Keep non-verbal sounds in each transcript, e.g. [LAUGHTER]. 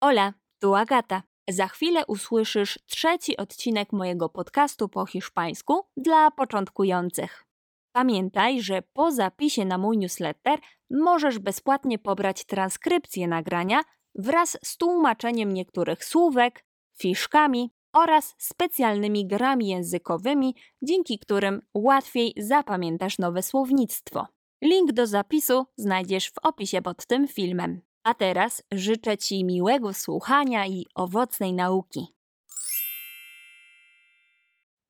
Hola, tu Agata. Za chwilę usłyszysz trzeci odcinek mojego podcastu po hiszpańsku dla początkujących. Pamiętaj, że po zapisie na mój newsletter możesz bezpłatnie pobrać transkrypcję nagrania wraz z tłumaczeniem niektórych słówek, fiszkami oraz specjalnymi grami językowymi, dzięki którym łatwiej zapamiętasz nowe słownictwo. Link do zapisu znajdziesz w opisie pod tym filmem. A teraz życzę Ci miłego słuchania i owocnej.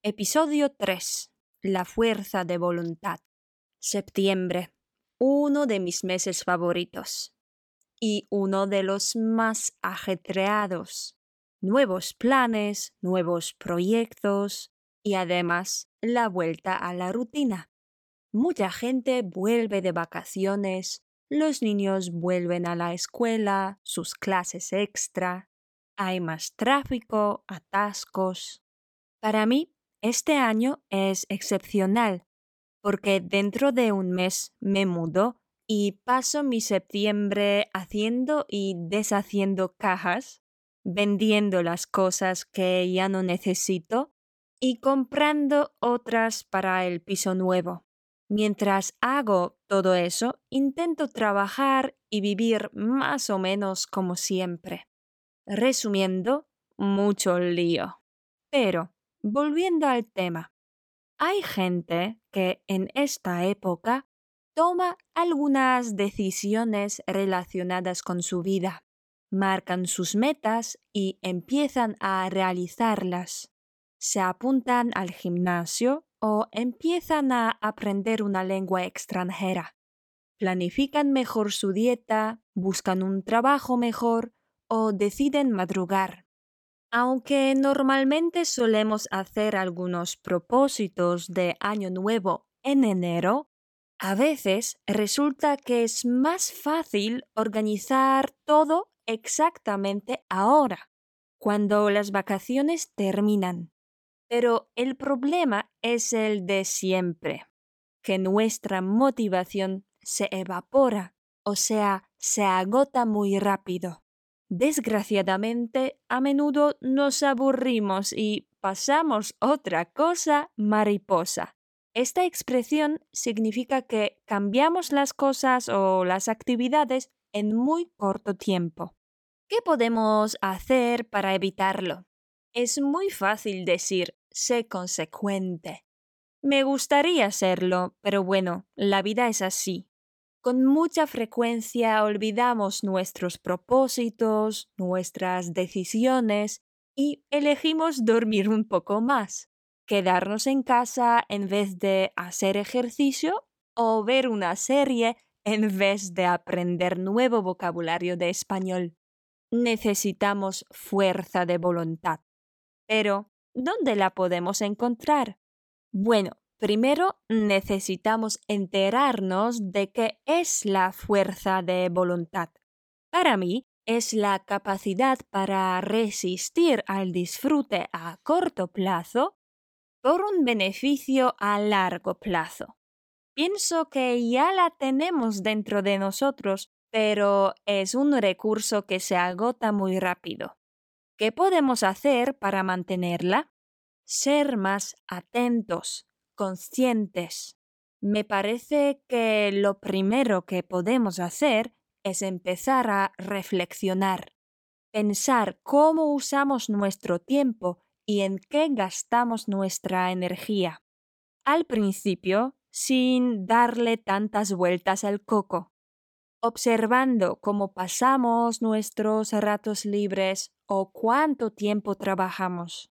Episodio 3. La fuerza de voluntad. Septiembre. Uno de mis meses favoritos. Y uno de los más ajetreados. Nuevos planes, nuevos proyectos y además la vuelta a la rutina. Mucha gente vuelve de vacaciones, los niños vuelven a la escuela, sus clases extra, hay más tráfico, atascos. Para mí, este año es excepcional, porque dentro de un mes me mudo y paso mi septiembre haciendo y deshaciendo cajas, vendiendo las cosas que ya no necesito y comprando otras para el piso nuevo. Mientras hago todo eso, intento trabajar y vivir más o menos como siempre. Resumiendo, mucho lío. Pero, volviendo al tema, hay gente que en esta época toma algunas decisiones relacionadas con su vida, marcan sus metas y empiezan a realizarlas. Se apuntan al gimnasio, o empiezan a aprender una lengua extranjera. Planifican mejor su dieta, buscan un trabajo mejor o deciden madrugar. Aunque normalmente solemos hacer algunos propósitos de año nuevo en enero, a veces resulta que es más fácil organizar todo exactamente ahora, cuando las vacaciones terminan. Pero el problema es el de siempre, que nuestra motivación se evapora, o sea, se agota muy rápido. Desgraciadamente, a menudo nos aburrimos y pasamos otra cosa mariposa. Esta expresión significa que cambiamos las cosas o las actividades en muy corto tiempo. ¿Qué podemos hacer para evitarlo? Es muy fácil decir sé consecuente. Me gustaría serlo, pero bueno, la vida es así. Con mucha frecuencia olvidamos nuestros propósitos, nuestras decisiones y elegimos dormir un poco más, quedarnos en casa en vez de hacer ejercicio o ver una serie en vez de aprender nuevo vocabulario de español. Necesitamos fuerza de voluntad. Pero ¿Dónde la podemos encontrar? Bueno, primero necesitamos enterarnos de qué es la fuerza de voluntad. Para mí, es la capacidad para resistir al disfrute a corto plazo por un beneficio a largo plazo. Pienso que ya la tenemos dentro de nosotros, pero es un recurso que se agota muy rápido. ¿Qué podemos hacer para mantenerla? Ser más atentos, conscientes. Me parece que lo primero que podemos hacer es empezar a reflexionar, pensar cómo usamos nuestro tiempo y en qué gastamos nuestra energía. Al principio, sin darle tantas vueltas al coco observando cómo pasamos nuestros ratos libres o cuánto tiempo trabajamos.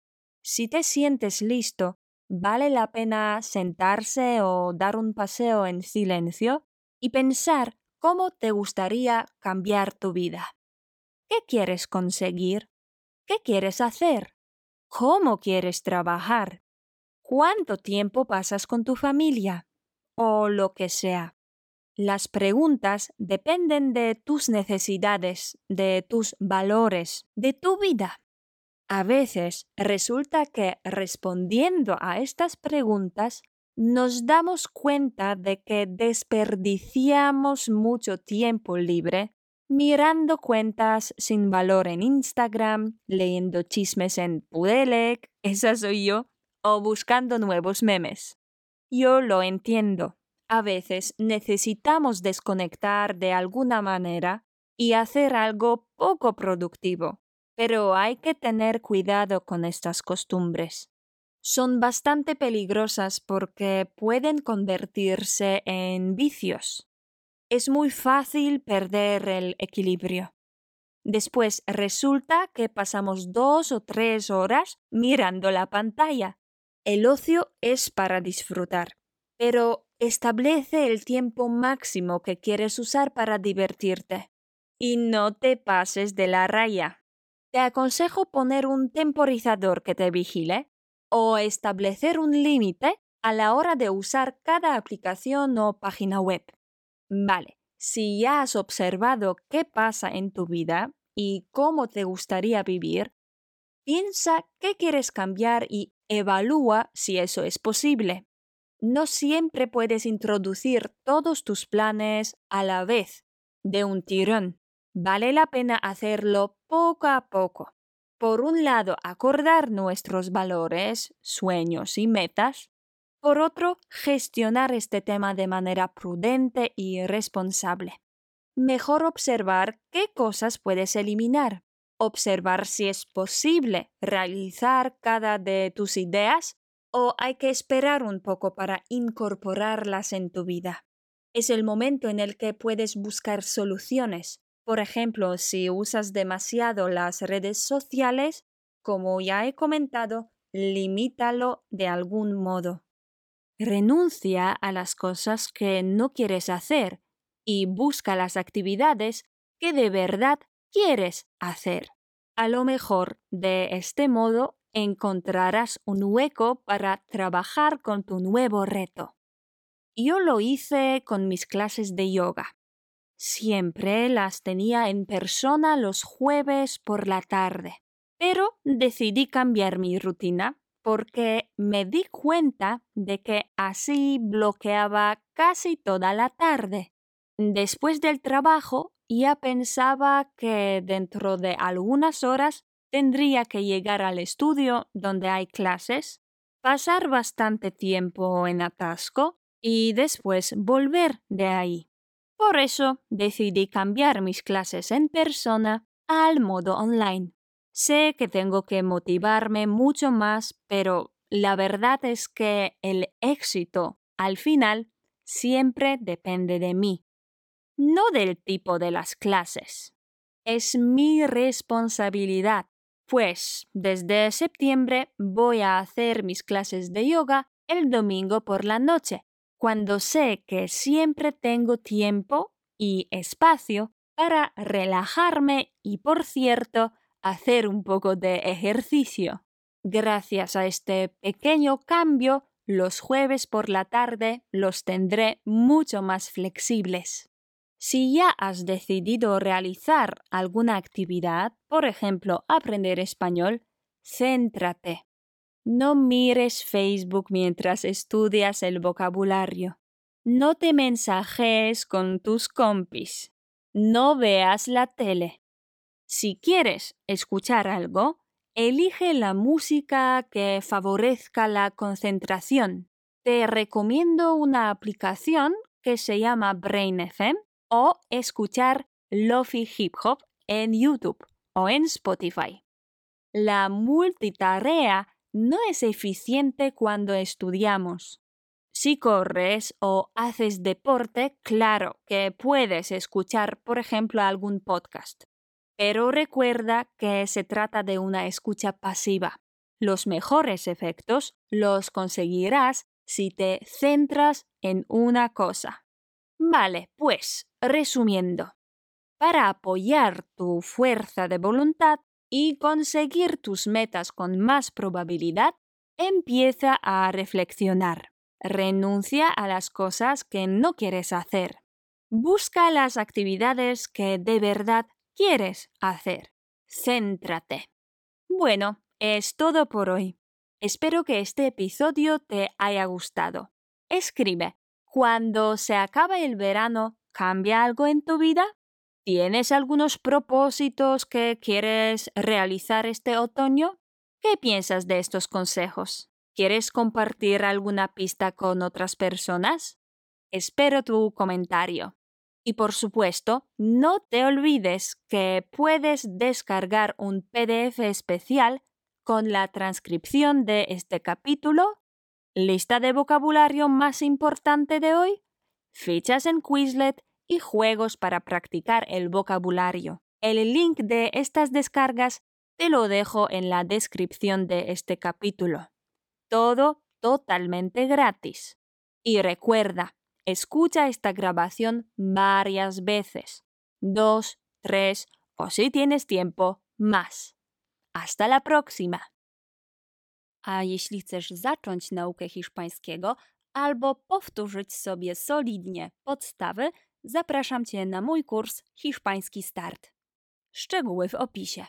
Si te sientes listo, vale la pena sentarse o dar un paseo en silencio y pensar cómo te gustaría cambiar tu vida. ¿Qué quieres conseguir? ¿Qué quieres hacer? ¿Cómo quieres trabajar? ¿Cuánto tiempo pasas con tu familia? O lo que sea. Las preguntas dependen de tus necesidades, de tus valores, de tu vida. A veces resulta que respondiendo a estas preguntas nos damos cuenta de que desperdiciamos mucho tiempo libre mirando cuentas sin valor en Instagram, leyendo chismes en Pudelec, [LAUGHS] esa soy yo, o buscando nuevos memes. Yo lo entiendo. A veces necesitamos desconectar de alguna manera y hacer algo poco productivo, pero hay que tener cuidado con estas costumbres. Son bastante peligrosas porque pueden convertirse en vicios es muy fácil perder el equilibrio. Después resulta que pasamos dos o tres horas mirando la pantalla. El ocio es para disfrutar, pero establece el tiempo máximo que quieres usar para divertirte. Y no te pases de la raya. Te aconsejo poner un temporizador que te vigile o establecer un límite a la hora de usar cada aplicación o página web. Vale, si ya has observado qué pasa en tu vida y cómo te gustaría vivir, piensa qué quieres cambiar y evalúa si eso es posible. No siempre puedes introducir todos tus planes a la vez, de un tirón. Vale la pena hacerlo poco a poco. Por un lado, acordar nuestros valores, sueños y metas, por otro, gestionar este tema de manera prudente y responsable. Mejor observar qué cosas puedes eliminar, observar si es posible realizar cada de tus ideas o hay que esperar un poco para incorporarlas en tu vida. Es el momento en el que puedes buscar soluciones. Por ejemplo, si usas demasiado las redes sociales, como ya he comentado, limítalo de algún modo. Renuncia a las cosas que no quieres hacer y busca las actividades que de verdad quieres hacer. A lo mejor de este modo encontrarás un hueco para trabajar con tu nuevo reto. Yo lo hice con mis clases de yoga. Siempre las tenía en persona los jueves por la tarde, pero decidí cambiar mi rutina porque me di cuenta de que así bloqueaba casi toda la tarde. Después del trabajo ya pensaba que dentro de algunas horas tendría que llegar al estudio donde hay clases, pasar bastante tiempo en atasco y después volver de ahí. Por eso decidí cambiar mis clases en persona al modo online. Sé que tengo que motivarme mucho más, pero la verdad es que el éxito, al final, siempre depende de mí, no del tipo de las clases. Es mi responsabilidad, pues desde septiembre voy a hacer mis clases de yoga el domingo por la noche, cuando sé que siempre tengo tiempo y espacio para relajarme y, por cierto, hacer un poco de ejercicio. Gracias a este pequeño cambio, los jueves por la tarde los tendré mucho más flexibles. Si ya has decidido realizar alguna actividad, por ejemplo, aprender español, céntrate. No mires Facebook mientras estudias el vocabulario. No te mensajes con tus compis. No veas la tele. Si quieres escuchar algo, elige la música que favorezca la concentración. Te recomiendo una aplicación que se llama Brain FM o escuchar Lofi Hip Hop en YouTube o en Spotify. La multitarea no es eficiente cuando estudiamos. Si corres o haces deporte, claro que puedes escuchar, por ejemplo, algún podcast pero recuerda que se trata de una escucha pasiva. Los mejores efectos los conseguirás si te centras en una cosa. Vale, pues, resumiendo, para apoyar tu fuerza de voluntad y conseguir tus metas con más probabilidad, empieza a reflexionar. Renuncia a las cosas que no quieres hacer. Busca las actividades que de verdad quieres hacer. Céntrate. Bueno, es todo por hoy. Espero que este episodio te haya gustado. Escribe, cuando se acaba el verano, ¿cambia algo en tu vida? ¿Tienes algunos propósitos que quieres realizar este otoño? ¿Qué piensas de estos consejos? ¿Quieres compartir alguna pista con otras personas? Espero tu comentario. Y por supuesto, no te olvides que puedes descargar un PDF especial con la transcripción de este capítulo, lista de vocabulario más importante de hoy, fichas en Quizlet y juegos para practicar el vocabulario. El link de estas descargas te lo dejo en la descripción de este capítulo. Todo totalmente gratis. Y recuerda, Escucha esta grabación varias veces, dos, tres o si tienes tiempo, más. Hasta la próxima! Albo powtórzyć sobie solidnie podstawy, zapraszam Cię na mój kurs Hiszpański Start. Szczegóły w opisie.